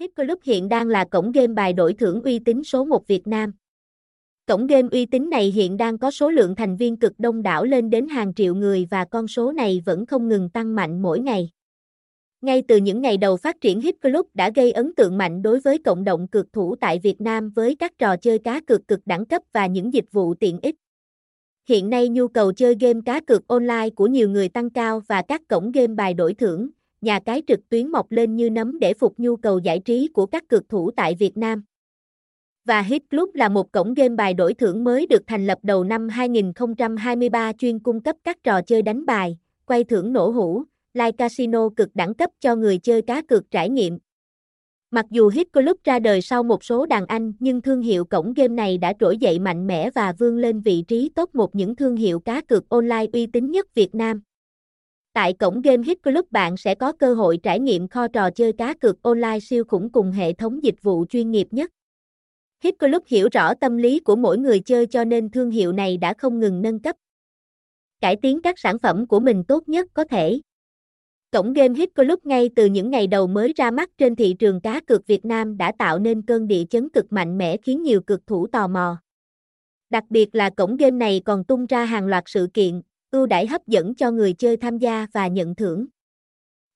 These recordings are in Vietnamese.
Hip Club hiện đang là cổng game bài đổi thưởng uy tín số 1 Việt Nam. Cổng game uy tín này hiện đang có số lượng thành viên cực đông đảo lên đến hàng triệu người và con số này vẫn không ngừng tăng mạnh mỗi ngày. Ngay từ những ngày đầu phát triển Hip Club đã gây ấn tượng mạnh đối với cộng đồng cược thủ tại Việt Nam với các trò chơi cá cược cực đẳng cấp và những dịch vụ tiện ích. Hiện nay nhu cầu chơi game cá cược online của nhiều người tăng cao và các cổng game bài đổi thưởng, nhà cái trực tuyến mọc lên như nấm để phục nhu cầu giải trí của các cược thủ tại Việt Nam. Và Hit Club là một cổng game bài đổi thưởng mới được thành lập đầu năm 2023 chuyên cung cấp các trò chơi đánh bài, quay thưởng nổ hũ, live casino cực đẳng cấp cho người chơi cá cược trải nghiệm. Mặc dù Hit Club ra đời sau một số đàn anh nhưng thương hiệu cổng game này đã trỗi dậy mạnh mẽ và vươn lên vị trí top một những thương hiệu cá cược online uy tín nhất Việt Nam. Tại cổng game Hit Club bạn sẽ có cơ hội trải nghiệm kho trò chơi cá cược online siêu khủng cùng hệ thống dịch vụ chuyên nghiệp nhất. Hit Club hiểu rõ tâm lý của mỗi người chơi cho nên thương hiệu này đã không ngừng nâng cấp. Cải tiến các sản phẩm của mình tốt nhất có thể. Cổng game Hit Club ngay từ những ngày đầu mới ra mắt trên thị trường cá cược Việt Nam đã tạo nên cơn địa chấn cực mạnh mẽ khiến nhiều cực thủ tò mò. Đặc biệt là cổng game này còn tung ra hàng loạt sự kiện, ưu đãi hấp dẫn cho người chơi tham gia và nhận thưởng.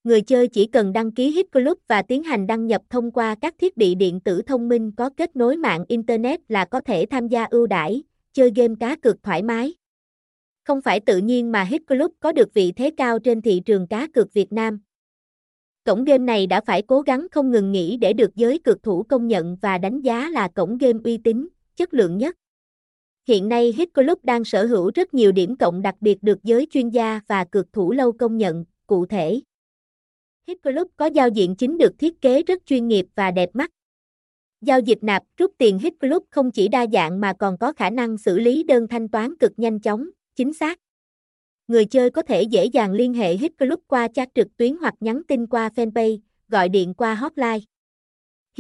Người chơi chỉ cần đăng ký Hit Club và tiến hành đăng nhập thông qua các thiết bị điện tử thông minh có kết nối mạng Internet là có thể tham gia ưu đãi, chơi game cá cược thoải mái. Không phải tự nhiên mà Hit Club có được vị thế cao trên thị trường cá cược Việt Nam. Cổng game này đã phải cố gắng không ngừng nghỉ để được giới cược thủ công nhận và đánh giá là cổng game uy tín, chất lượng nhất. Hiện nay Hit Club đang sở hữu rất nhiều điểm cộng đặc biệt được giới chuyên gia và cược thủ lâu công nhận, cụ thể. Hit Club có giao diện chính được thiết kế rất chuyên nghiệp và đẹp mắt. Giao dịch nạp, rút tiền Hit Club không chỉ đa dạng mà còn có khả năng xử lý đơn thanh toán cực nhanh chóng, chính xác. Người chơi có thể dễ dàng liên hệ Hit Club qua chat trực tuyến hoặc nhắn tin qua fanpage, gọi điện qua hotline.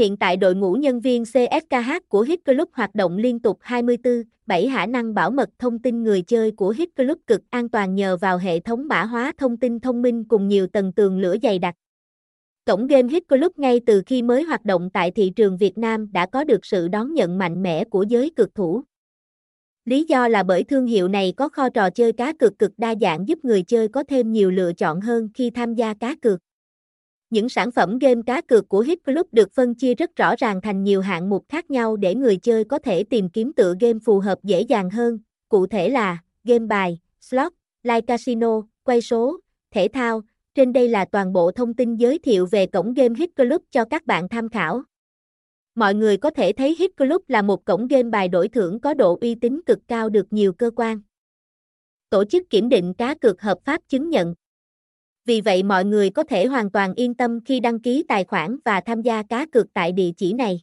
Hiện tại đội ngũ nhân viên CSKH của Hit Club hoạt động liên tục 24/7 khả năng bảo mật thông tin người chơi của Hit Club cực an toàn nhờ vào hệ thống mã hóa thông tin thông minh cùng nhiều tầng tường lửa dày đặc. Cổng game Hit Club ngay từ khi mới hoạt động tại thị trường Việt Nam đã có được sự đón nhận mạnh mẽ của giới cực thủ. Lý do là bởi thương hiệu này có kho trò chơi cá cược cực đa dạng giúp người chơi có thêm nhiều lựa chọn hơn khi tham gia cá cược. Những sản phẩm game cá cược của Hit Club được phân chia rất rõ ràng thành nhiều hạng mục khác nhau để người chơi có thể tìm kiếm tựa game phù hợp dễ dàng hơn, cụ thể là game bài, slot, live casino, quay số, thể thao. Trên đây là toàn bộ thông tin giới thiệu về cổng game Hit Club cho các bạn tham khảo. Mọi người có thể thấy Hit Club là một cổng game bài đổi thưởng có độ uy tín cực cao được nhiều cơ quan. Tổ chức kiểm định cá cược hợp pháp chứng nhận. Vì vậy mọi người có thể hoàn toàn yên tâm khi đăng ký tài khoản và tham gia cá cược tại địa chỉ này.